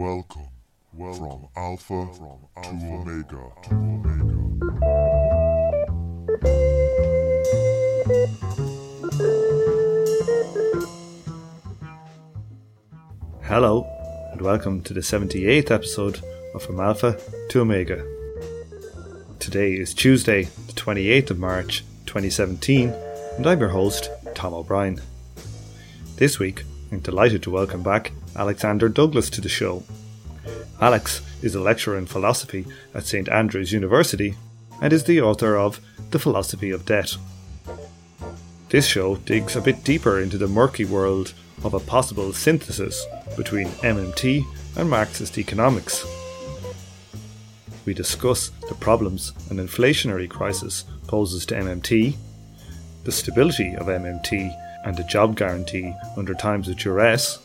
Welcome, welcome from Alpha, from Alpha to Omega to Omega. Hello, and welcome to the 78th episode of From Alpha to Omega. Today is Tuesday, the 28th of March 2017, and I'm your host, Tom O'Brien. This week, I'm delighted to welcome back Alexander Douglas to the show. Alex is a lecturer in philosophy at St Andrews University and is the author of The Philosophy of Debt. This show digs a bit deeper into the murky world of a possible synthesis between MMT and Marxist economics. We discuss the problems an inflationary crisis poses to MMT, the stability of MMT and the job guarantee under times of duress,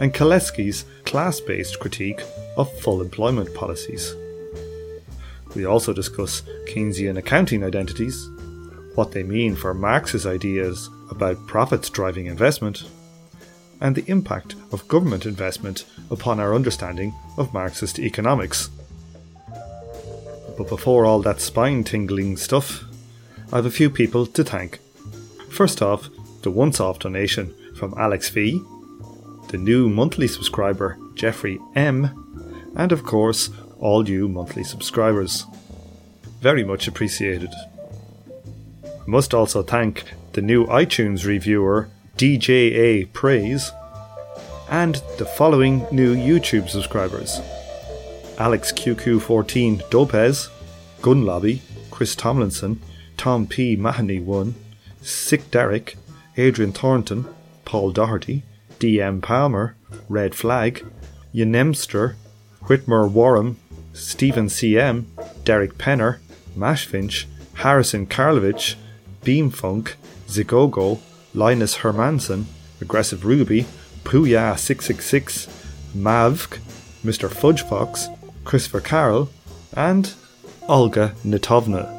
and Kalecki's class based critique of full employment policies. We also discuss Keynesian accounting identities, what they mean for Marx's ideas about profits driving investment, and the impact of government investment upon our understanding of Marxist economics. But before all that spine tingling stuff, I have a few people to thank. First off, the once off donation from Alex V, the new monthly subscriber Jeffrey M, and of course, all you monthly subscribers. Very much appreciated. Must also thank the new iTunes reviewer DJA Praise and the following new YouTube subscribers Alex QQ14 Dopez, Gun Lobby, Chris Tomlinson, Tom P. Mahoney 1, Sick Derek, Adrian Thornton, Paul Doherty, D.M. Palmer, Red Flag, Yenemster, Whitmer Warham, Stephen C.M., Derek Penner, Mashfinch, Harrison Karlovich, Beamfunk, Zigogo, Linus Hermanson, Aggressive Ruby, Puya666, Mavk, Mr. Fudgefox, Christopher Carroll, and Olga Nitovna.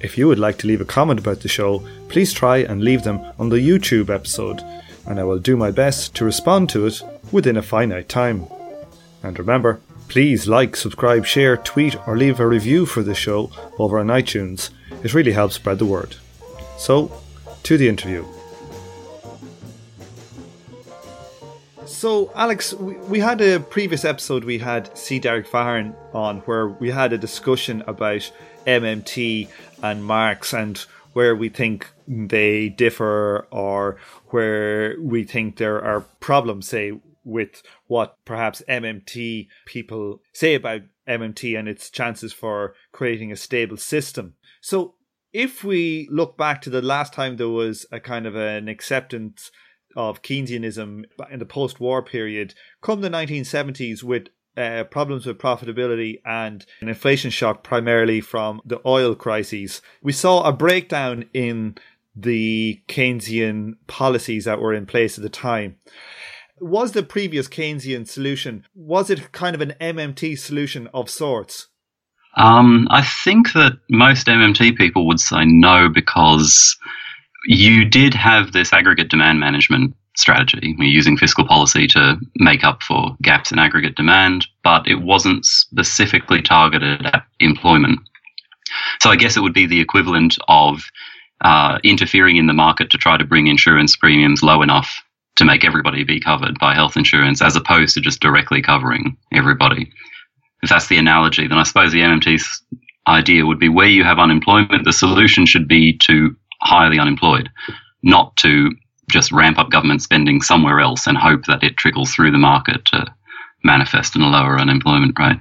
If you would like to leave a comment about the show, please try and leave them on the YouTube episode, and I will do my best to respond to it within a finite time. And remember, please like, subscribe, share, tweet, or leave a review for the show over on iTunes. It really helps spread the word. So, to the interview. So, Alex, we, we had a previous episode, we had C. Derek Farn on where we had a discussion about MMT and Marx and where we think they differ or where we think there are problems, say, with what perhaps MMT people say about MMT and its chances for creating a stable system. So, if we look back to the last time there was a kind of an acceptance of Keynesianism in the post war period, come the 1970s with uh, problems with profitability and an inflation shock primarily from the oil crises, we saw a breakdown in the Keynesian policies that were in place at the time. Was the previous Keynesian solution, was it kind of an MMT solution of sorts? Um, I think that most MMT people would say no because you did have this aggregate demand management strategy. We're using fiscal policy to make up for gaps in aggregate demand, but it wasn't specifically targeted at employment. So I guess it would be the equivalent of uh, interfering in the market to try to bring insurance premiums low enough to make everybody be covered by health insurance, as opposed to just directly covering everybody. If that's the analogy, then I suppose the MMT's idea would be where you have unemployment, the solution should be to hire the unemployed, not to just ramp up government spending somewhere else and hope that it trickles through the market to manifest in a lower unemployment rate.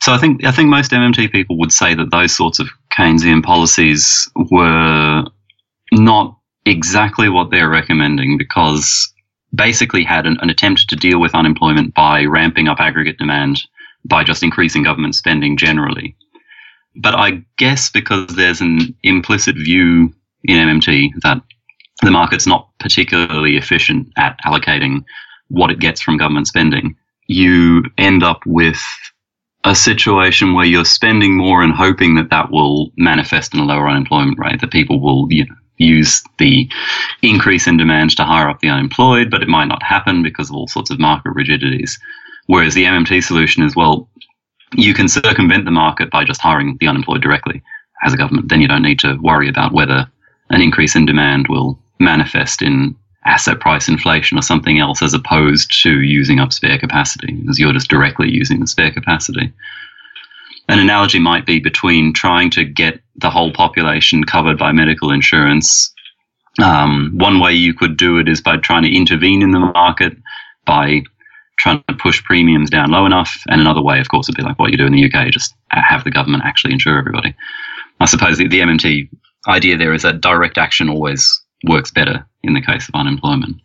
So I think I think most MMT people would say that those sorts of Keynesian policies were not exactly what they're recommending because basically had an, an attempt to deal with unemployment by ramping up aggregate demand by just increasing government spending generally. But I guess because there's an implicit view in MMT that the market's not particularly efficient at allocating what it gets from government spending, you end up with a situation where you're spending more and hoping that that will manifest in a lower unemployment rate, that people will you know, use the increase in demand to hire up the unemployed, but it might not happen because of all sorts of market rigidities. Whereas the MMT solution is, well, you can circumvent the market by just hiring the unemployed directly as a government. Then you don't need to worry about whether an increase in demand will manifest in asset price inflation or something else as opposed to using up spare capacity, because you're just directly using the spare capacity. An analogy might be between trying to get the whole population covered by medical insurance. Um, one way you could do it is by trying to intervene in the market by trying to push premiums down low enough. And another way, of course, would be like what you do in the UK, just have the government actually insure everybody. I suppose the, the MMT idea there is that direct action always works better in the case of unemployment.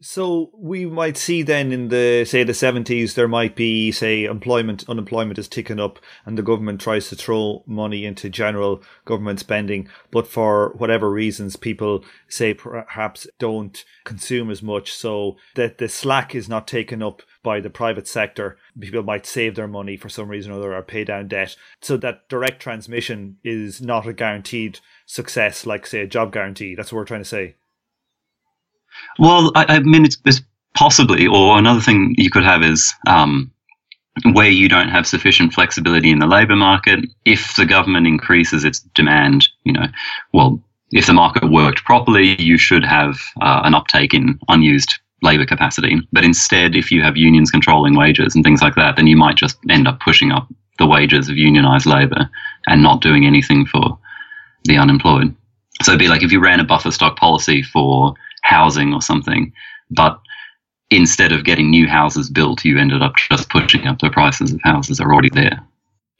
So we might see then in the say the seventies there might be say employment unemployment is ticking up and the government tries to throw money into general government spending, but for whatever reasons people say perhaps don't consume as much, so that the slack is not taken up by the private sector. People might save their money for some reason or other or pay down debt. So that direct transmission is not a guaranteed success like say a job guarantee. That's what we're trying to say. Well, I, I mean, it's, it's, possibly, or another thing you could have is um, where you don't have sufficient flexibility in the labour market. If the government increases its demand, you know, well, if the market worked properly, you should have uh, an uptake in unused labour capacity. But instead, if you have unions controlling wages and things like that, then you might just end up pushing up the wages of unionised labour and not doing anything for the unemployed. So it'd be like if you ran a buffer stock policy for housing or something. But instead of getting new houses built, you ended up just pushing up the prices of houses that are already there.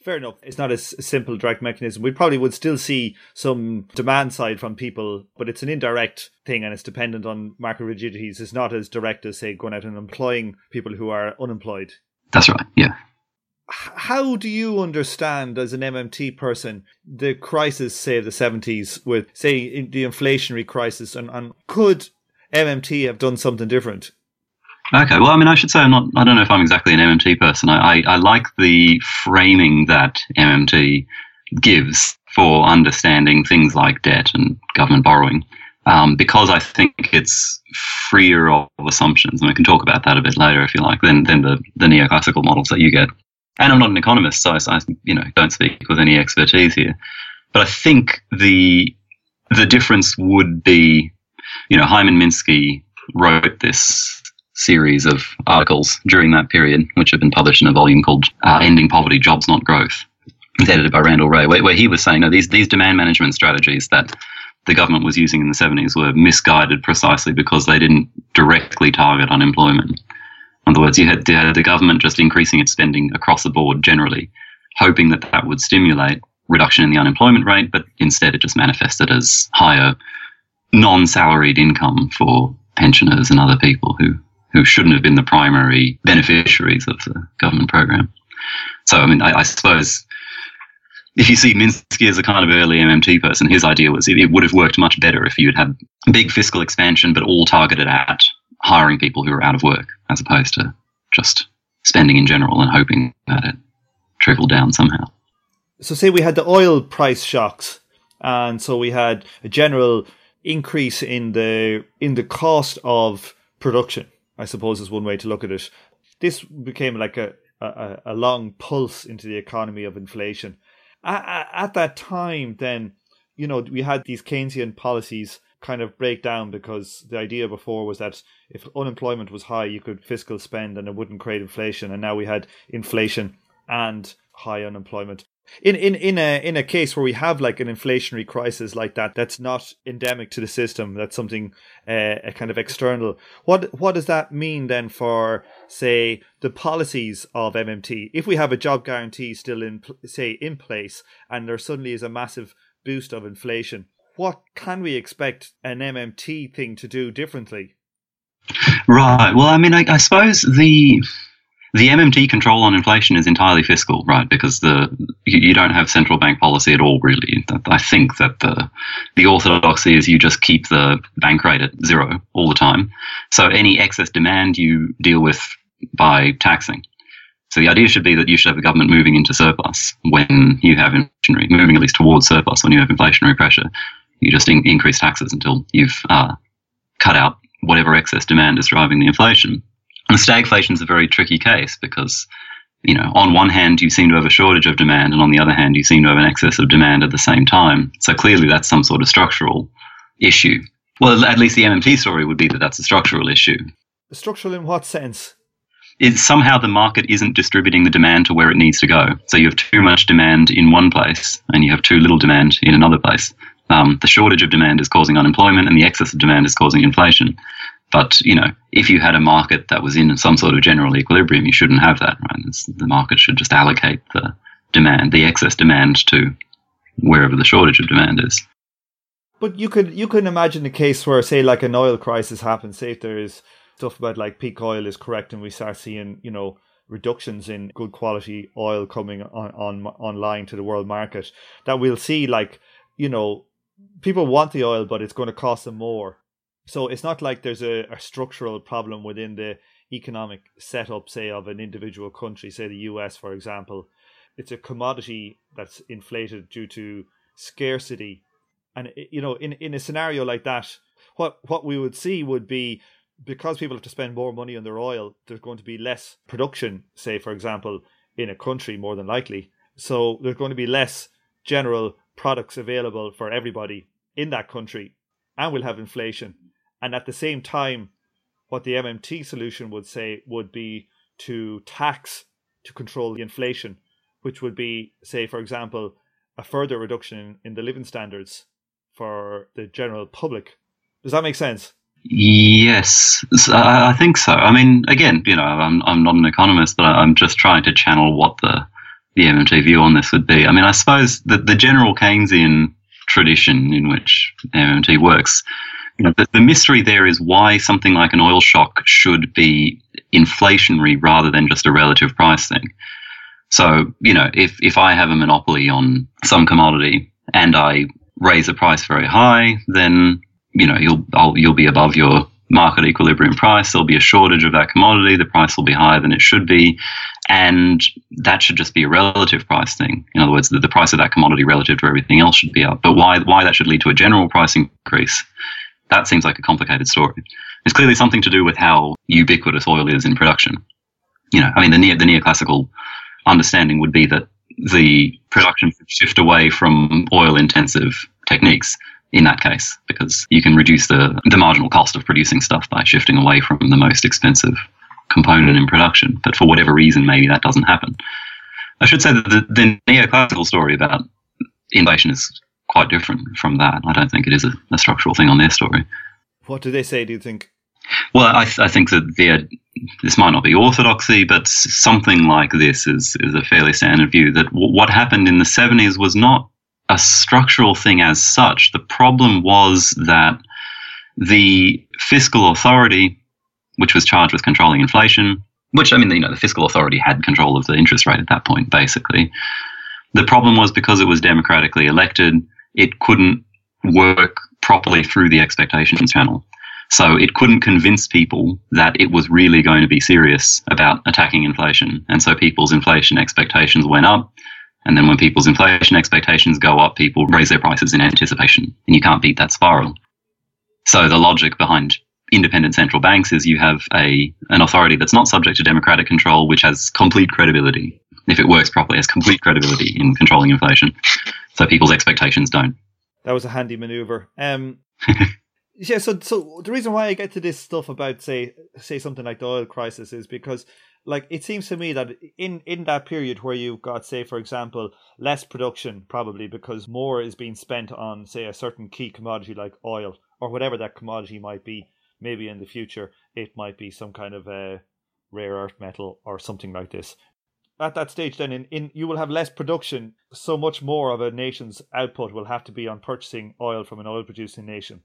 Fair enough. It's not a simple direct mechanism. We probably would still see some demand side from people, but it's an indirect thing and it's dependent on market rigidities. It's not as direct as, say, going out and employing people who are unemployed. That's right, yeah. How do you understand, as an MMT person, the crisis, say, of the 70s, with, say, the inflationary crisis, and, and could MMT have done something different? Okay, well, I mean, I should say I'm not. I don't know if I'm exactly an MMT person. I, I, I like the framing that MMT gives for understanding things like debt and government borrowing, um, because I think it's freer of assumptions, and we can talk about that a bit later if you like, than than the the neoclassical models that you get. And I'm not an economist, so I, I you know don't speak with any expertise here. But I think the the difference would be, you know, Hyman Minsky wrote this series of articles during that period, which have been published in a volume called uh, "Ending Poverty: Jobs Not Growth." It's edited by Randall Wray, where, where he was saying, no, these these demand management strategies that the government was using in the 70s were misguided precisely because they didn't directly target unemployment. In other words, you had, you the government just increasing its spending across the board generally, hoping that that would stimulate reduction in the unemployment rate, but instead it just manifested as higher non-salaried income for pensioners and other people who who shouldn't have been the primary beneficiaries of the government program. So, I mean, I, I suppose if you see Minsky as a kind of early MMT person, his idea was it, it would have worked much better if you had had big fiscal expansion, but all targeted at hiring people who are out of work, as opposed to just spending in general and hoping that it trickled down somehow. So, say we had the oil price shocks, and so we had a general increase in the in the cost of production I suppose is one way to look at it. This became like a, a, a long pulse into the economy of inflation. At, at that time, then, you know, we had these Keynesian policies kind of break down because the idea before was that if unemployment was high, you could fiscal spend and it wouldn't create inflation. And now we had inflation and high unemployment in in in a in a case where we have like an inflationary crisis like that that's not endemic to the system that's something uh, a kind of external what what does that mean then for say the policies of MMT if we have a job guarantee still in say in place and there suddenly is a massive boost of inflation what can we expect an MMT thing to do differently right well i mean I, I suppose the the MMT control on inflation is entirely fiscal, right? Because the you don't have central bank policy at all, really. I think that the the orthodoxy is you just keep the bank rate at zero all the time. So any excess demand you deal with by taxing. So the idea should be that you should have the government moving into surplus when you have inflationary, moving at least towards surplus when you have inflationary pressure. You just in- increase taxes until you've uh, cut out whatever excess demand is driving the inflation. And stagflation is a very tricky case because, you know, on one hand, you seem to have a shortage of demand, and on the other hand, you seem to have an excess of demand at the same time. So clearly, that's some sort of structural issue. Well, at least the MMT story would be that that's a structural issue. Structural in what sense? Is somehow the market isn't distributing the demand to where it needs to go. So you have too much demand in one place and you have too little demand in another place. Um, the shortage of demand is causing unemployment and the excess of demand is causing inflation. But you know, if you had a market that was in some sort of general equilibrium, you shouldn't have that. Right? It's, the market should just allocate the demand, the excess demand, to wherever the shortage of demand is. But you could you can imagine a case where, say, like an oil crisis happens. Say if there is stuff about like peak oil is correct, and we start seeing you know reductions in good quality oil coming on, on online to the world market, that we'll see like you know people want the oil, but it's going to cost them more. So it's not like there's a, a structural problem within the economic setup, say, of an individual country, say the US, for example. It's a commodity that's inflated due to scarcity. And, eh, you know, in, in a scenario like that, what, what we would see would be because people have to spend more money on their oil, there's going to be less production, say, for example, in a country, more than likely. So there's going to be less general products available for everybody in that country, and we'll have inflation. And at the same time, what the MMT solution would say would be to tax to control the inflation, which would be, say, for example, a further reduction in the living standards for the general public. Does that make sense? Yes, I think so. I mean, again, you know, I'm I'm not an economist, but I'm just trying to channel what the the MMT view on this would be. I mean, I suppose the the general Keynesian tradition in which MMT works you know, the, the mystery there is why something like an oil shock should be inflationary rather than just a relative price thing. So, you know, if, if I have a monopoly on some commodity and I raise the price very high, then, you know, you'll, I'll, you'll be above your market equilibrium price. There'll be a shortage of that commodity. The price will be higher than it should be. And that should just be a relative price thing. In other words, the, the price of that commodity relative to everything else should be up. But why, why that should lead to a general price increase that seems like a complicated story. It's clearly something to do with how ubiquitous oil is in production. You know, I mean, the, neo, the neoclassical understanding would be that the production should shift away from oil intensive techniques in that case, because you can reduce the, the marginal cost of producing stuff by shifting away from the most expensive component in production. But for whatever reason, maybe that doesn't happen. I should say that the, the neoclassical story about inflation is quite different from that. I don't think it is a, a structural thing on their story. What do they say? Do you think? Well, I, I think that the, this might not be orthodoxy, but something like this is is a fairly standard view. That w- what happened in the seventies was not a structural thing as such. The problem was that the fiscal authority, which was charged with controlling inflation, which I mean, you know, the fiscal authority had control of the interest rate at that point, basically. The problem was because it was democratically elected, it couldn't work properly through the expectations channel. So it couldn't convince people that it was really going to be serious about attacking inflation. And so people's inflation expectations went up. And then when people's inflation expectations go up, people raise their prices in anticipation. And you can't beat that spiral. So the logic behind independent central banks is you have a an authority that's not subject to democratic control, which has complete credibility. If it works properly, has complete credibility in controlling inflation so people's expectations don't. That was a handy maneuver. Um, yeah, so so the reason why I get to this stuff about say say something like the oil crisis is because like it seems to me that in in that period where you've got say for example less production probably because more is being spent on say a certain key commodity like oil or whatever that commodity might be maybe in the future it might be some kind of a rare earth metal or something like this. At that stage then in, in you will have less production so much more of a nation's output will have to be on purchasing oil from an oil producing nation.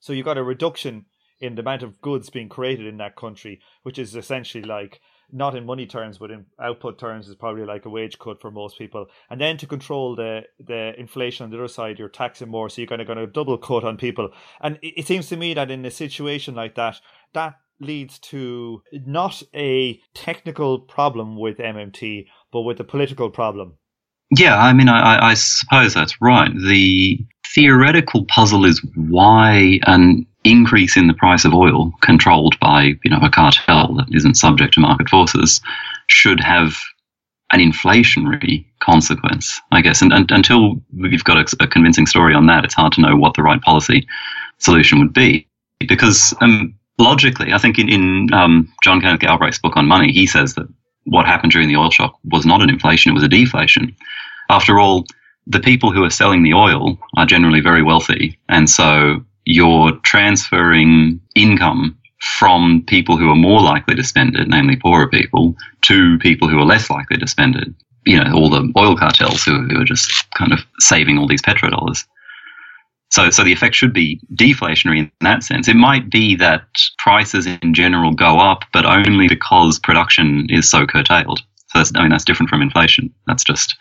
So you got a reduction in the amount of goods being created in that country which is essentially like not in money terms but in output terms is probably like a wage cut for most people and then to control the the inflation on the other side you're taxing more so you're kind of going to double cut on people and it, it seems to me that in a situation like that that leads to not a technical problem with MMT, but with a political problem. Yeah, I mean, I, I suppose that's right. The theoretical puzzle is why an increase in the price of oil, controlled by you know a cartel that isn't subject to market forces, should have an inflationary consequence, I guess. And, and until we've got a, a, convincing story on that, it's hard to know what the right policy solution would be. Because um, logically, I think in, in um, John Kenneth Galbraith's book on money, he says that what happened during the oil shock was not an inflation, it was a deflation. After all, the people who are selling the oil are generally very wealthy. And so you're transferring income from people who are more likely to spend it, namely poorer people, to people who are less likely to spend it. You know, all the oil cartels who, who are just kind of saving all these petrodollars. So, so the effect should be deflationary in that sense. It might be that prices in general go up, but only because production is so curtailed. So that's, I mean, that's different from inflation. That's just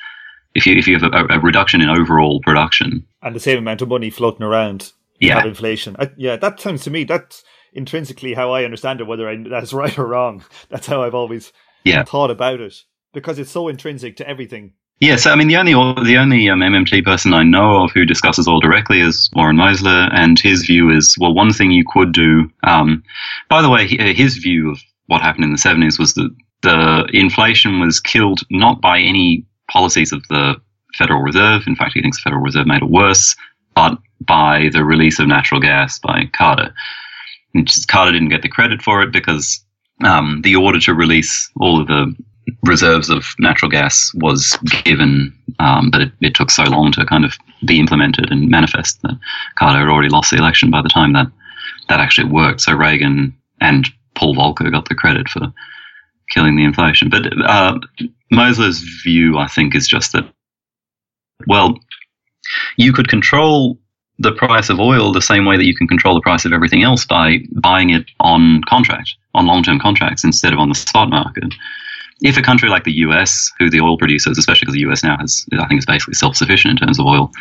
if you if you have a, a reduction in overall production and the same amount of money floating around, yeah, have inflation. I, yeah, that sounds to me that's intrinsically how I understand it. Whether I, that's right or wrong, that's how I've always yeah. thought about it because it's so intrinsic to everything yeah, so I mean, the only the only um, MMT person I know of who discusses oil directly is Warren Mosler, and his view is well, one thing you could do. Um, by the way, his view of what happened in the seventies was that the inflation was killed not by any policies of the Federal Reserve. In fact, he thinks the Federal Reserve made it worse, but by the release of natural gas by Carter. And Carter didn't get the credit for it because um, the order to release all of the reserves of natural gas was given, um, but it, it, took so long to kind of be implemented and manifest that Carter had already lost the election by the time that that actually worked. So Reagan and Paul Volcker got the credit for killing the inflation. But uh, Mosler's view, I think, is just that, well, you could control the price of oil the same way that you can control the price of everything else by buying it on contract, on long term contracts instead of on the spot market. If a country like the US, who the oil producers, especially because the US now has, I think, is basically self-sufficient in terms of oil,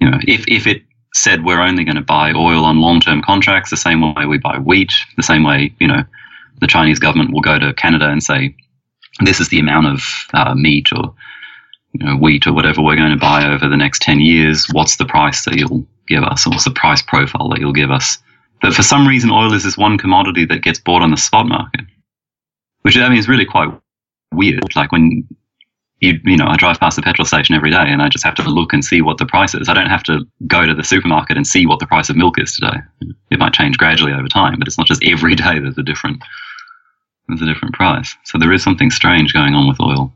you know, if if it said we're only going to buy oil on long-term contracts, the same way we buy wheat, the same way, you know, the Chinese government will go to Canada and say, this is the amount of uh, meat or you know, wheat or whatever we're going to buy over the next 10 years. What's the price that you'll give us? Or what's the price profile that you'll give us? But for some reason, oil is this one commodity that gets bought on the spot market, which I mean is really quite weird. Like when you you know I drive past the petrol station every day and I just have to look and see what the price is. I don't have to go to the supermarket and see what the price of milk is today. It might change gradually over time, but it's not just every day there's a different there's a different price. So there is something strange going on with oil.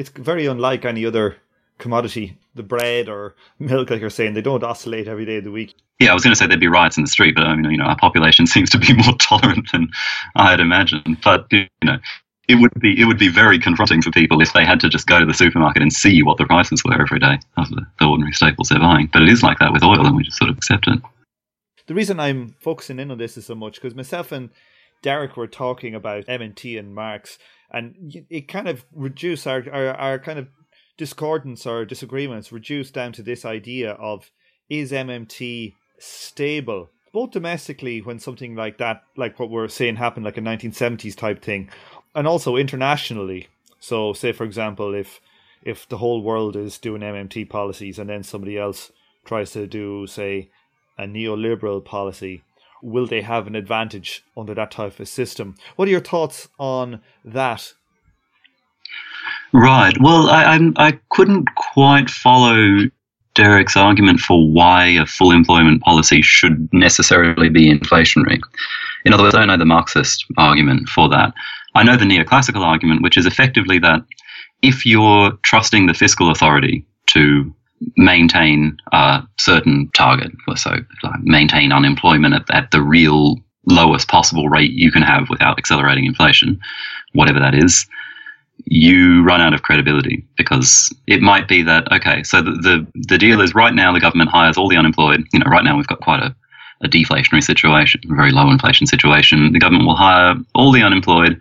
It's very unlike any other commodity, the bread or milk, like you're saying. They don't oscillate every day of the week. Yeah, I was going to say there'd be riots in the street, but I mean, you know, our population seems to be more tolerant than I had imagined. But you know, it would be it would be very confronting for people if they had to just go to the supermarket and see what the prices were every day of the, the ordinary staples they're buying. But it is like that with oil, and we just sort of accept it. The reason I'm focusing in on this is so much because myself and Derek were talking about MMT and Marx, and it kind of reduced our, our, our kind of discordance or disagreements reduced down to this idea of is MMT stable both domestically when something like that like what we're saying happened like a 1970s type thing and also internationally. So, say for example, if if the whole world is doing MMT policies and then somebody else tries to do, say, a neoliberal policy, will they have an advantage under that type of system? What are your thoughts on that? Right. Well, I, I, I couldn't quite follow Derek's argument for why a full employment policy should necessarily be inflationary. In other words, I don't know the Marxist argument for that. I know the neoclassical argument, which is effectively that if you're trusting the fiscal authority to maintain a certain target, so like maintain unemployment at, at the real lowest possible rate you can have without accelerating inflation, whatever that is, you run out of credibility because it might be that okay, so the, the the deal is right now the government hires all the unemployed. You know, right now we've got quite a a deflationary situation, a very low inflation situation. The government will hire all the unemployed.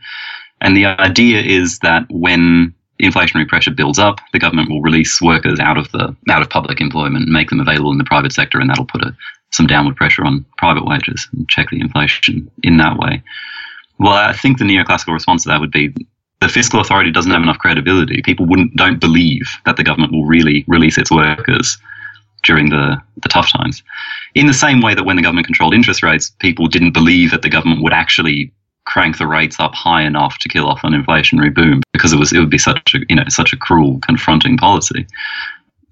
And the idea is that when inflationary pressure builds up, the government will release workers out of the out of public employment, make them available in the private sector, and that'll put a, some downward pressure on private wages and check the inflation in that way. Well, I think the neoclassical response to that would be the fiscal authority doesn't have enough credibility. People wouldn't don't believe that the government will really release its workers during the, the tough times. In the same way that when the government controlled interest rates, people didn't believe that the government would actually crank the rates up high enough to kill off an inflationary boom because it was it would be such a you know such a cruel confronting policy.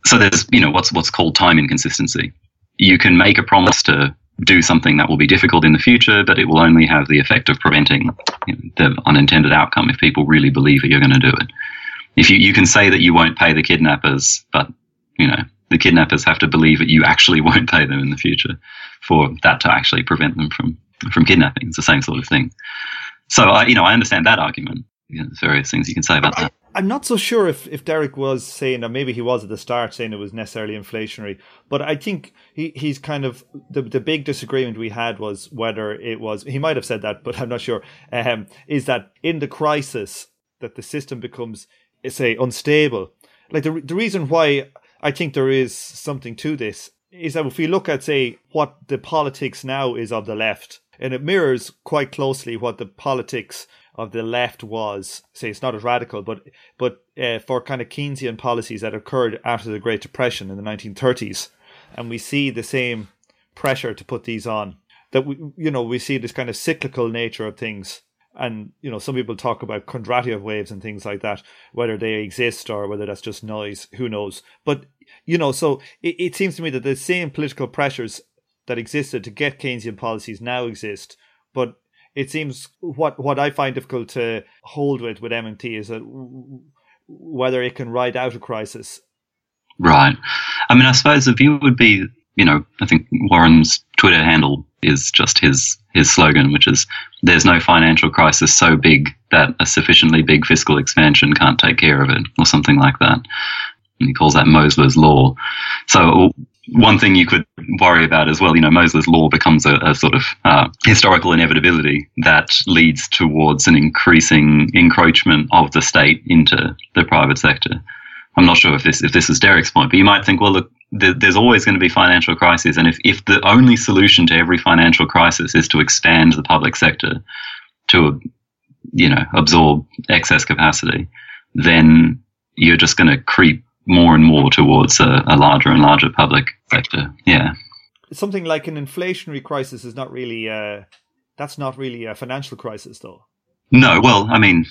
So there's you know what's what's called time inconsistency. You can make a promise to do something that will be difficult in the future, but it will only have the effect of preventing you know, the unintended outcome if people really believe that you're going to do it. If you, you can say that you won't pay the kidnappers, but you know the kidnappers have to believe that you actually won't pay them in the future for that to actually prevent them from from kidnapping. It's the same sort of thing. So I, you know, I understand that argument. You know, there's various things you can say about that. I'm not so sure if, if Derek was saying, or maybe he was at the start saying it was necessarily inflationary, but I think he, he's kind of the the big disagreement we had was whether it was he might have said that, but I'm not sure. Um, is that in the crisis that the system becomes say unstable? Like the the reason why I think there is something to this is that if we look at say what the politics now is of the left, and it mirrors quite closely what the politics of the left was. Say it's not as radical, but but uh, for kind of Keynesian policies that occurred after the Great Depression in the 1930s, and we see the same pressure to put these on. That we you know we see this kind of cyclical nature of things. And you know, some people talk about Kondratiev waves and things like that, whether they exist or whether that's just noise. Who knows? But you know, so it, it seems to me that the same political pressures that existed to get Keynesian policies now exist, but it seems what what I find difficult to hold with with MMT is that whether it can ride out a crisis. Right. I mean, I suppose the view would be, you know, I think Warren's Twitter handle is just his his slogan, which is "There's no financial crisis so big that a sufficiently big fiscal expansion can't take care of it," or something like that. And he calls that Mosler's law. So one thing you could worry about as well, you know, Mosler's law becomes a, a sort of uh, historical inevitability that leads towards an increasing encroachment of the state into the private sector. I'm not sure if this if this is Derek's point, but you might think, well, look, there's always going to be financial crises, and if if the only solution to every financial crisis is to expand the public sector to, you know, absorb excess capacity, then you're just going to creep more and more towards a, a larger and larger public sector. Yeah. Something like an inflationary crisis is not really, uh, that's not really a financial crisis, though. No, well, I mean,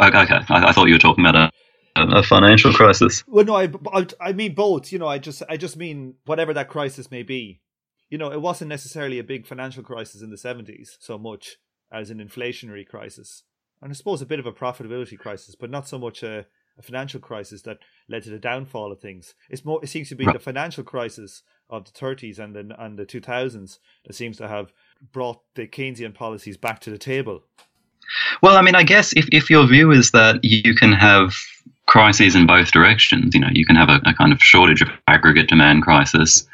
okay, I, I thought you were talking about a, a financial crisis. Well, no, I, I, I mean both. You know, I just, I just mean whatever that crisis may be. You know, it wasn't necessarily a big financial crisis in the seventies so much as an inflationary crisis, and I suppose a bit of a profitability crisis, but not so much a a financial crisis that led to the downfall of things. It's more. It seems to be the financial crisis of the 30s and the and the 2000s that seems to have brought the Keynesian policies back to the table. Well, I mean, I guess if if your view is that you can have crises in both directions, you know, you can have a, a kind of shortage of aggregate demand crisis,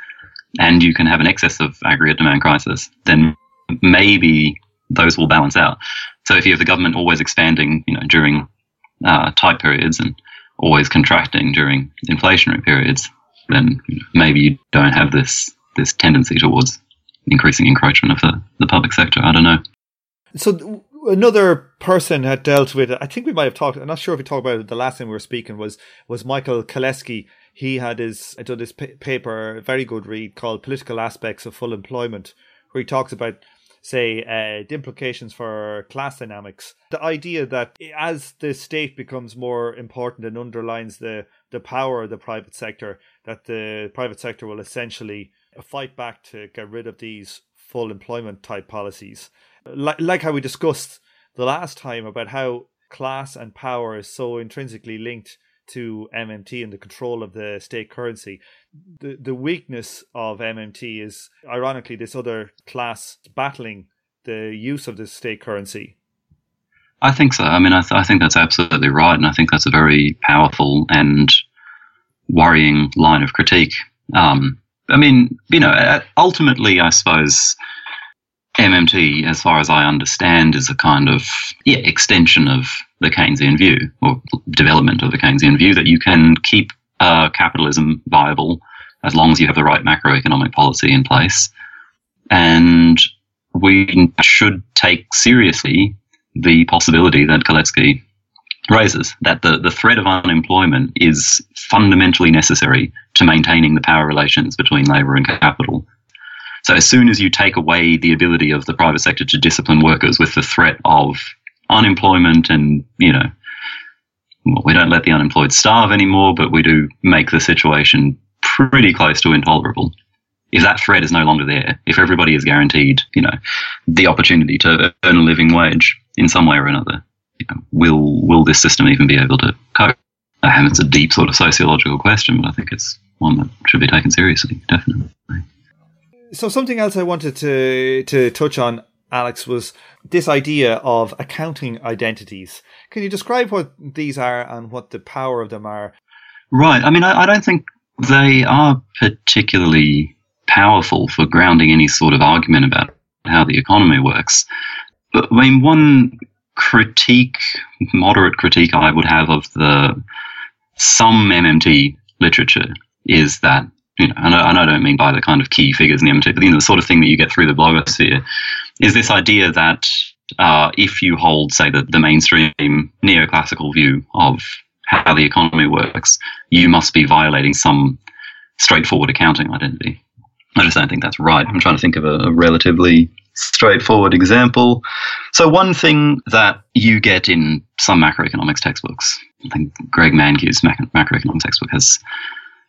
and you can have an excess of aggregate demand crisis, then maybe those will balance out. So if you have the government always expanding, you know, during uh, tight periods and always contracting during inflationary periods, then maybe you don't have this this tendency towards increasing encroachment of the, the public sector. I don't know. So another person had dealt with it. I think we might have talked. I'm not sure if we talked about it the last time we were speaking. Was was Michael Kalecki? He had his I done this paper, very good read called "Political Aspects of Full Employment," where he talks about say, uh, the implications for class dynamics. The idea that as the state becomes more important and underlines the, the power of the private sector, that the private sector will essentially fight back to get rid of these full employment type policies. Like, like how we discussed the last time about how class and power is so intrinsically linked to MMT and the control of the state currency. The the weakness of MMT is ironically this other class battling the use of the state currency. I think so. I mean, I, th- I think that's absolutely right, and I think that's a very powerful and worrying line of critique. Um, I mean, you know, ultimately, I suppose MMT, as far as I understand, is a kind of yeah, extension of the Keynesian view or development of the Keynesian view that you can keep uh, capitalism viable as long as you have the right macroeconomic policy in place. And we should take seriously the possibility that Kalecki raises that the, the threat of unemployment is fundamentally necessary to maintaining the power relations between labour and capital. So as soon as you take away the ability of the private sector to discipline workers with the threat of unemployment and, you know, well, we don't let the unemployed starve anymore, but we do make the situation pretty close to intolerable. If that threat is no longer there, if everybody is guaranteed, you know, the opportunity to earn a living wage in some way or another, you know, will will this system even be able to cope? And it's a deep sort of sociological question, but I think it's one that should be taken seriously, definitely. So something else I wanted to to touch on, Alex, was this idea of accounting identities. Can you describe what these are and what the power of them are? Right. I mean, I, I don't think they are particularly powerful for grounding any sort of argument about how the economy works. But I mean, one critique, moderate critique I would have of the some MMT literature is that you know, and I, and I, don't mean by the kind of key figures in the MMT, but you know, the sort of thing that you get through the blogosphere is this idea that uh, if you hold, say, the, the mainstream neoclassical view of how the economy works, you must be violating some straightforward accounting identity. I just don't think that's right. I'm trying to think of a, relatively straightforward example. So, one thing that you get in some macroeconomics textbooks, I think Greg Mankiw's macroeconomics textbook has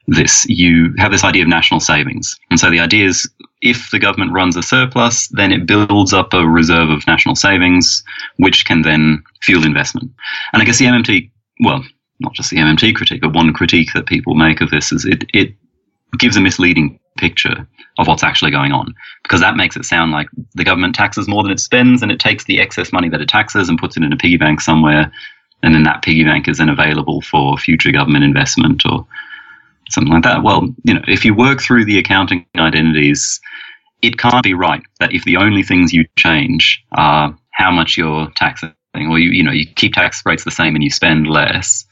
this. You have this idea of national savings. And so the idea is if the government runs a surplus, then it builds up a reserve of national savings, which can then fuel investment. And I guess the MMT, well, not just the MMT critique, but one critique that people make of this is it, it gives a misleading picture of what's actually going on because that makes it sound like the government taxes more than it spends and it takes the excess money that it taxes and puts it in a piggy bank somewhere and then that piggy bank is then available for future government investment or something like that. Well, you know, if you work through the accounting identities, it can't be right that if the only things you change are how much you're taxing, or you, you know, you keep tax rates the same and you spend less,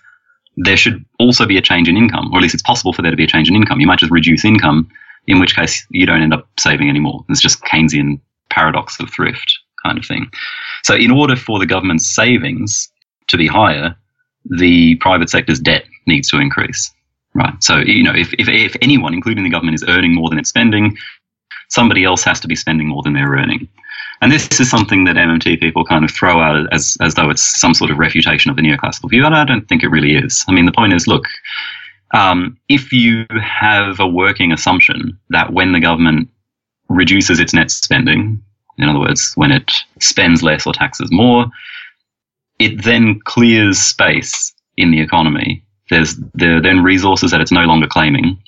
there should also be a change in income, or at least it's possible for there to be a change in income. You might just reduce income, in which case you don't end up saving anymore. It's just Keynesian paradox of thrift kind of thing. So, in order for the government's savings to be higher, the private sector's debt needs to increase. Right. So, you know, if, if, if anyone, including the government, is earning more than it's spending, somebody else has to be spending more than they're earning. And this is something that MMT people kind of throw out as, as though it's some sort of refutation of the neoclassical view. And I don't think it really is. I mean, the point is look, um, if you have a working assumption that when the government reduces its net spending, in other words, when it spends less or taxes more, it then clears space in the economy there's there are then resources that it's no longer claiming,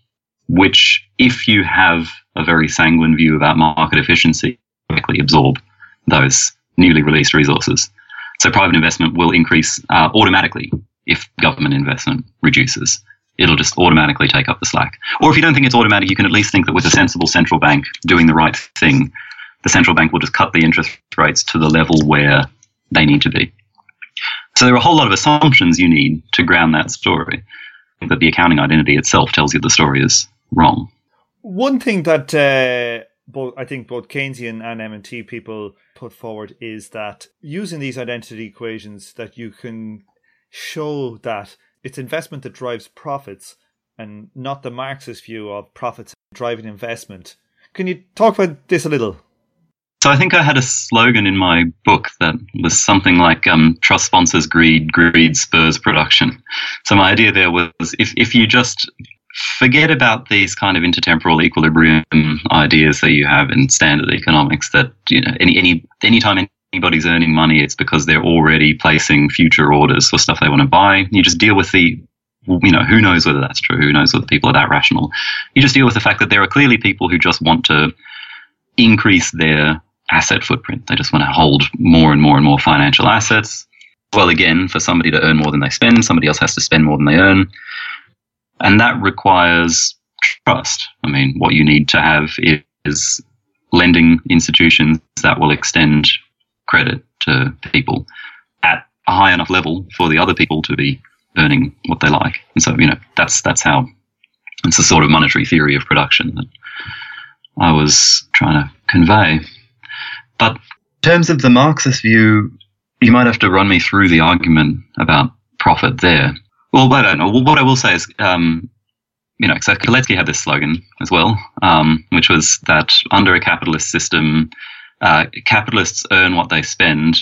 which, if you have a very sanguine view about market efficiency, quickly absorb those newly released resources. So private investment will increase uh, automatically if government investment reduces. It'll just automatically take up the slack. Or if you don't think it's automatic, you can at least think that with a sensible central bank doing the right thing, the central bank will just cut the interest rates to the level where they need to be. So there are a whole lot of assumptions you need to ground that story. That the accounting identity itself tells you the story is wrong. One thing that uh, both I think both Keynesian and MMT people put forward is that using these identity equations, that you can show that it's investment that drives profits and not the Marxist view of profits driving investment. Can you talk about this a little? So I think I had a slogan in my book that was something like um, "Trust sponsors greed, greed spurs production." So my idea there was if if you just forget about these kind of intertemporal equilibrium ideas that you have in standard economics, that you know any any anytime anybody's earning money, it's because they're already placing future orders for stuff they want to buy. You just deal with the you know, who knows whether that's true? Who knows whether people are that rational? You just deal with the fact that there are clearly people who just want to increase their asset footprint. They just want to hold more and more and more financial assets. Well, again, for somebody to earn more than they spend, somebody else has to spend more than they earn. And that requires trust. I mean, what you need to have is lending institutions that will extend credit to people at a high enough level for the other people to be earning what they like. And so, you know, that's that's how it's a sort of monetary theory of production that I was trying to convey. But in terms of the Marxist view, you might have to run me through the argument about profit there. Well, I don't know. Well, what I will say is, um, you know, so Kalecki had this slogan as well, um, which was that under a capitalist system, uh, capitalists earn what they spend,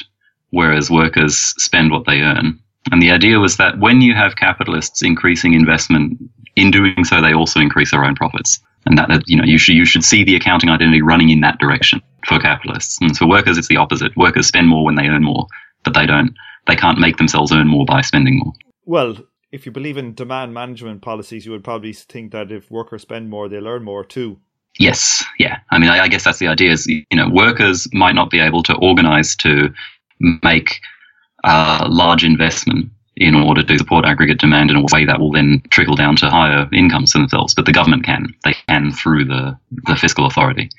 whereas workers spend what they earn. And the idea was that when you have capitalists increasing investment, in doing so, they also increase their own profits. And that, you know, you should, you should see the accounting identity running in that direction for capitalists. And for workers, it's the opposite. Workers spend more when they earn more, but they don't, they can't make themselves earn more by spending more. Well, if you believe in demand management policies, you would probably think that if workers spend more, they'll earn more too. Yes, yeah. I mean, I, I guess that's the idea. Is you know, workers might not be able to organize to make a large investment in order to support aggregate demand in a way that will then trickle down to higher incomes themselves. But the government can. They can through the, the fiscal authority.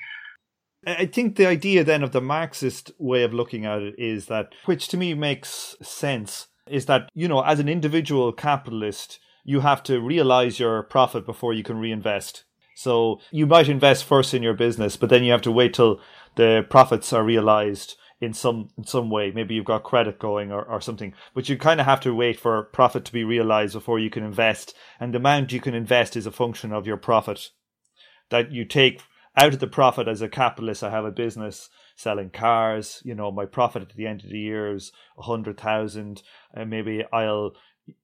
I think the idea then of the Marxist way of looking at it is that, which to me makes sense, is that, you know, as an individual capitalist, you have to realize your profit before you can reinvest. So you might invest first in your business, but then you have to wait till the profits are realized in some in some way. Maybe you've got credit going or, or something. But you kind of have to wait for profit to be realized before you can invest. And the amount you can invest is a function of your profit. That you take out of the profit as a capitalist, I have a business selling cars. You know, my profit at the end of the year is a hundred thousand, and maybe I'll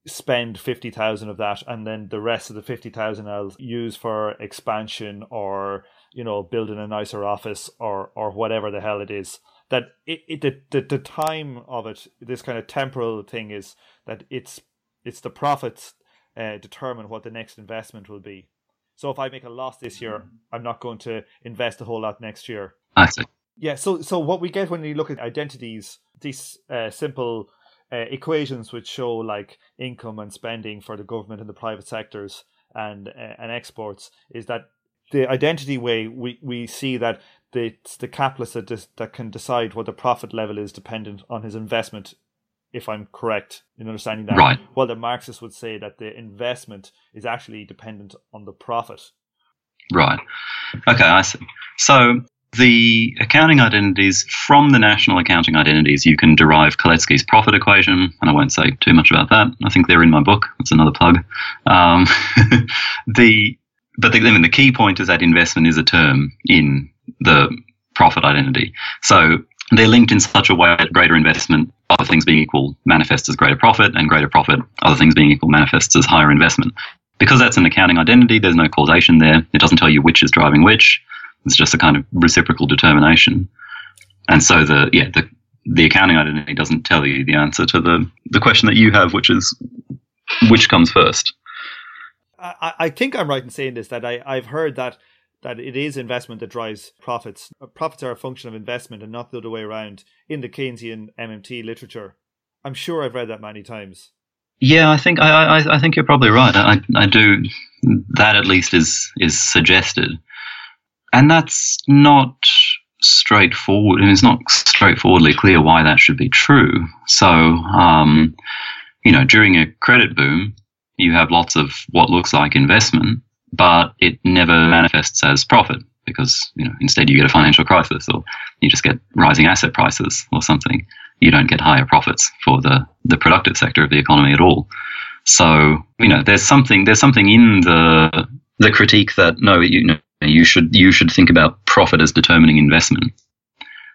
spend fifty thousand of that, and then the rest of the fifty thousand I'll use for expansion or you know building a nicer office or or whatever the hell it is. That it, it the, the the time of it, this kind of temporal thing is that it's it's the profits uh, determine what the next investment will be. So if I make a loss this year, I'm not going to invest a whole lot next year. I see. Yeah. So so what we get when you look at identities, these uh, simple uh, equations which show like income and spending for the government and the private sectors and uh, and exports, is that the identity way we, we see that the, it's the capitalist that, dis, that can decide what the profit level is dependent on his investment if I'm correct in understanding that. Right. Well, the Marxists would say that the investment is actually dependent on the profit. Right. Okay, I see. So the accounting identities from the national accounting identities, you can derive Kalecki's profit equation, and I won't say too much about that. I think they're in my book. That's another plug. Um, the but the, I mean, the key point is that investment is a term in the profit identity. So they're linked in such a way that greater investment, other things being equal, manifests as greater profit, and greater profit, other things being equal, manifests as higher investment. Because that's an accounting identity, there's no causation there. It doesn't tell you which is driving which. It's just a kind of reciprocal determination. And so the yeah the the accounting identity doesn't tell you the answer to the the question that you have, which is which comes first. I, I think I'm right in saying this that I, I've heard that that it is investment that drives profits. Profits are a function of investment and not the other way around in the Keynesian MMT literature. I'm sure I've read that many times. Yeah, I think I, I, I think you're probably right. I, I do that at least is is suggested, and that's not straightforward. And it's not straightforwardly clear why that should be true. So, um, you know, during a credit boom, you have lots of what looks like investment, but it never manifests as profit because you know instead you get a financial crisis or you just get rising asset prices or something. You don't get higher profits for the the productive sector of the economy at all. So you know there's something there's something in the the critique that no you know you should you should think about profit as determining investment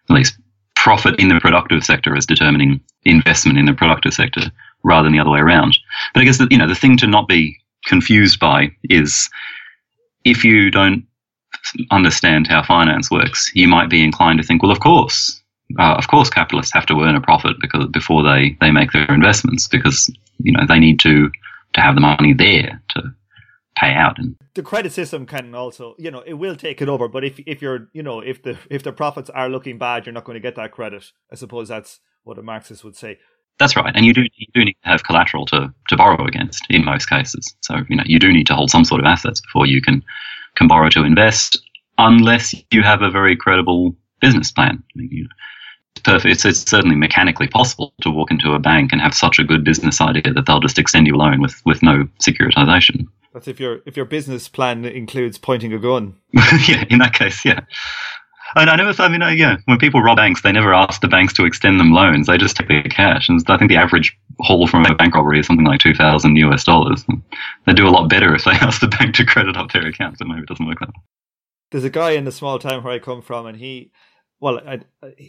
at least profit in the productive sector as determining investment in the productive sector rather than the other way around. But I guess that you know the thing to not be confused by is if you don't understand how finance works, you might be inclined to think, well, of course, uh, of course, capitalists have to earn a profit because before they they make their investments because you know they need to to have the money there to pay out and the credit system can also you know it will take it over but if if you're you know if the if the profits are looking bad you're not going to get that credit i suppose that's what a marxist would say that's right, and you do you do need to have collateral to, to borrow against in most cases. So you know you do need to hold some sort of assets before you can can borrow to invest, unless you have a very credible business plan. I mean, you, it's perfect. It's, it's certainly mechanically possible to walk into a bank and have such a good business idea that they'll just extend you a loan with with no securitization. That's if your if your business plan includes pointing a gun. yeah, in that case, yeah. And I never, I mean, yeah, when people rob banks, they never ask the banks to extend them loans. They just take their cash. And I think the average haul from a bank robbery is something like 2,000 US dollars. They do a lot better if they ask the bank to credit up their account, but maybe it doesn't work that way. There's a guy in the small town where I come from, and he, well, I,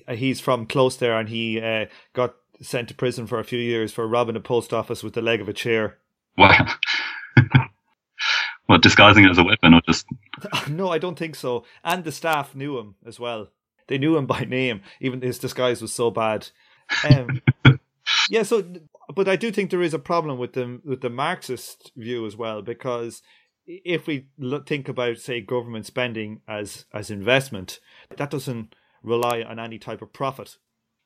I, he's from close there, and he uh, got sent to prison for a few years for robbing a post office with the leg of a chair. Wow. what, disguising it as a weapon or just. No, I don't think so. And the staff knew him as well. They knew him by name, even his disguise was so bad. Um, yeah, so but I do think there is a problem with the with the Marxist view as well because if we look, think about say government spending as as investment, that doesn't rely on any type of profit.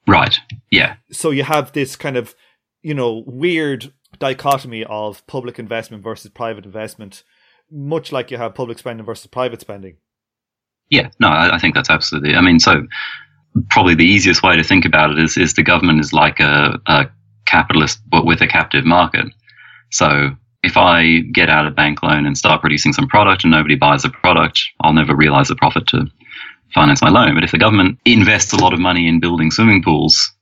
Right. Yeah. So you have this kind of you know weird dichotomy of public investment versus private investment, much like you have public spending versus private spending. Yeah, no, I, I think that's absolutely. I mean, so probably the easiest way to think about it is is the government is like a, a capitalist but with a captive market. So if I get out a bank loan and start producing some product and nobody buys the product, I'll never realize the profit to finance my loan. But if the government invests a lot of money in building swimming pools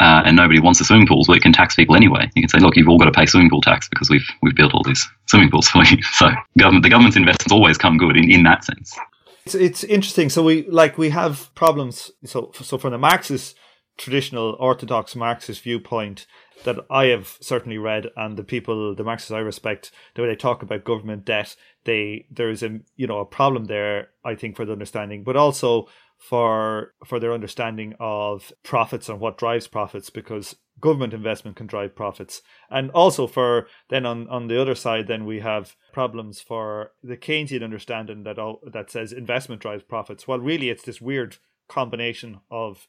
uh, and nobody wants the swimming pools, well, it can tax people anyway. You can say, look, you've all got to pay swimming pool tax because we've we've built all these swimming pools for you. So government, the government's investments always come good in, in that sense. It's, it's interesting. So we like we have problems. So so from the Marxist traditional orthodox Marxist viewpoint that I have certainly read, and the people, the Marxists I respect, the way they talk about government debt, they there is a you know a problem there. I think for the understanding, but also for for their understanding of profits and what drives profits, because government investment can drive profits, and also for then on on the other side, then we have problems for the Keynesian understanding that all, that says investment drives profits. Well, really, it's this weird combination of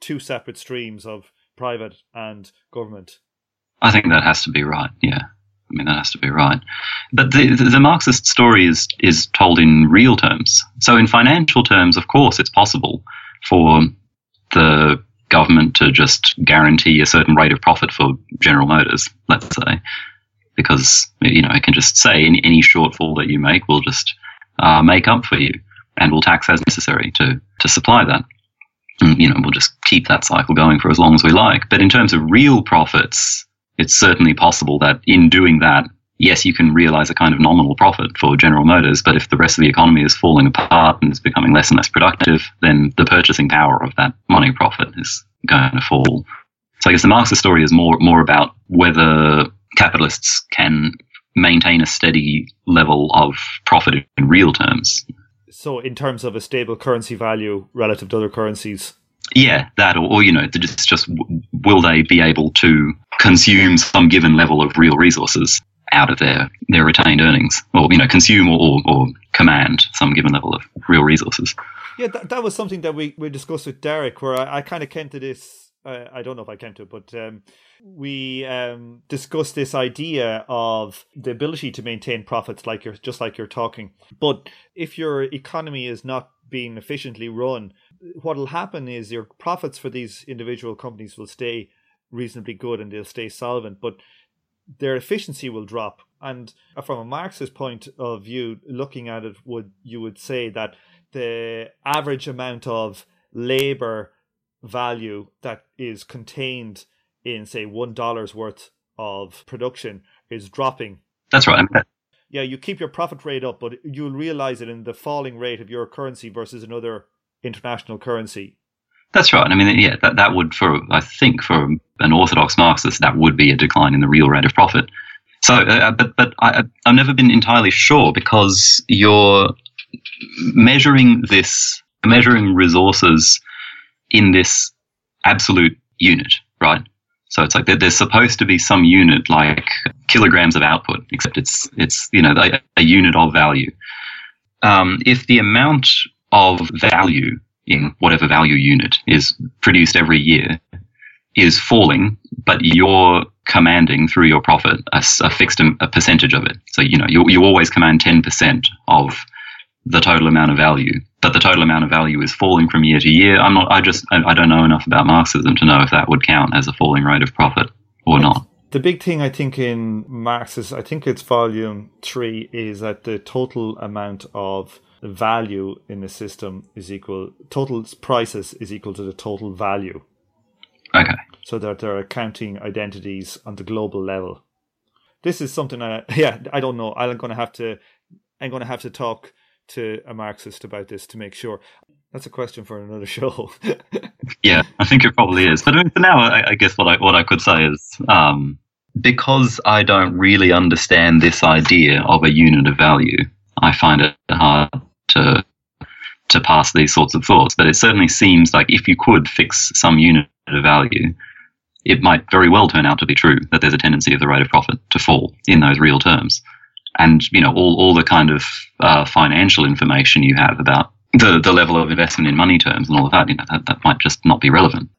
two separate streams of private and government. I think that has to be right. Yeah. I mean, that has to be right. But the, the, Marxist story is, is told in real terms. So, in financial terms, of course, it's possible for the government to just guarantee a certain rate of profit for General Motors, let's say, because, you know, it can just say any, any shortfall that you make, we'll just uh, make up for you and we'll tax as necessary to, to supply that you know, we'll just keep that cycle going for as long as we like. But in terms of real profits, it's certainly possible that in doing that, yes, you can realize a kind of nominal profit for General Motors, but if the rest of the economy is falling apart and is becoming less and less productive, then the purchasing power of that money profit is going to fall. So I guess the Marxist story is more more about whether capitalists can maintain a steady level of profit in real terms so, in terms of a stable currency value relative to other currencies, yeah, that, or, or you know, it's just will they be able to consume some given level of real resources out of their their retained earnings, or you know, consume or, or, command some given level of real resources. Yeah, that, that was something that we, we discussed with Derek, where I, I kind of came to this. Uh, I don't know if I came to it, but um, we um, discussed this idea of the ability to maintain profits, like you're just like you're talking. But if your economy is not being efficiently run, what will happen is your profits for these individual companies will stay reasonably good and they'll stay solvent, but their efficiency will drop. And from a Marxist point of view, looking at it, would you would say that the average amount of labor value that is contained in say one dollar's worth of production is dropping. That's right. Yeah, you keep your profit rate up, but you'll realize it in the falling rate of your currency versus another international currency. That's right. I mean, yeah, that, that would, for I think, for an orthodox Marxist, that would be a decline in the real rate of profit. So, uh, uh but but I, I've never been entirely sure because you're measuring this, measuring resources in this absolute unit, right? So it's like there's supposed to be some unit like kilograms of output, except it's it's you know a, a unit of value. Um, if the amount of value in whatever value unit is produced every year is falling, but you're commanding through your profit a, a fixed a percentage of it. So you know you you always command ten percent of the total amount of value, but the total amount of value is falling from year to year. I'm not. I just. I don't know enough about Marxism to know if that would count as a falling rate of profit or not. The big thing I think in Marx is, I think it's volume three, is that the total amount of value in the system is equal. Total prices is equal to the total value. Okay. so that they're accounting identities on the global level. This is something I yeah I don't know. I'm going to have to I'm going to have to talk to a Marxist about this to make sure. That's a question for another show. yeah, I think it probably is. But for now, I, I, guess what I what I could say is um, because I don't really understand this idea of a unit of value. I find it hard to to pass these sorts of thoughts. But it certainly seems like if you could fix some unit of value, it might very well turn out to be true that there's a tendency of the rate of profit to fall in those real terms. And you know all all the kind of uh, financial information you have about the the level of investment in money terms and all of that, you know, that, that might just not be relevant.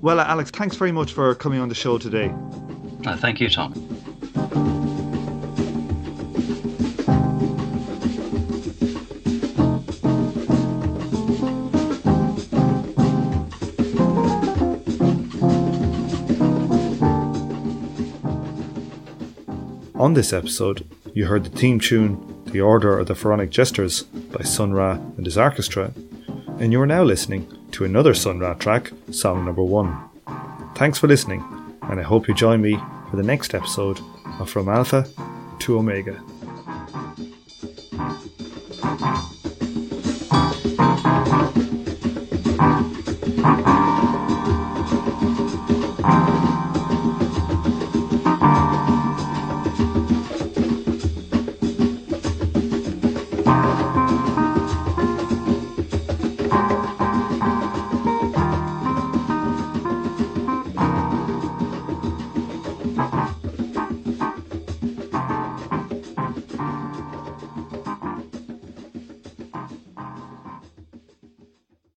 Well, Alex, thanks very much for coming on the show today. Uh, thank you, Tom. On this episode, you heard the theme tune The Order of the Pharaonic Jesters by Sun Ra and his orchestra, and you are now listening to another Sun Ra track, song number one. Thanks for listening, and I hope you join me for the next episode of From Alpha to Omega.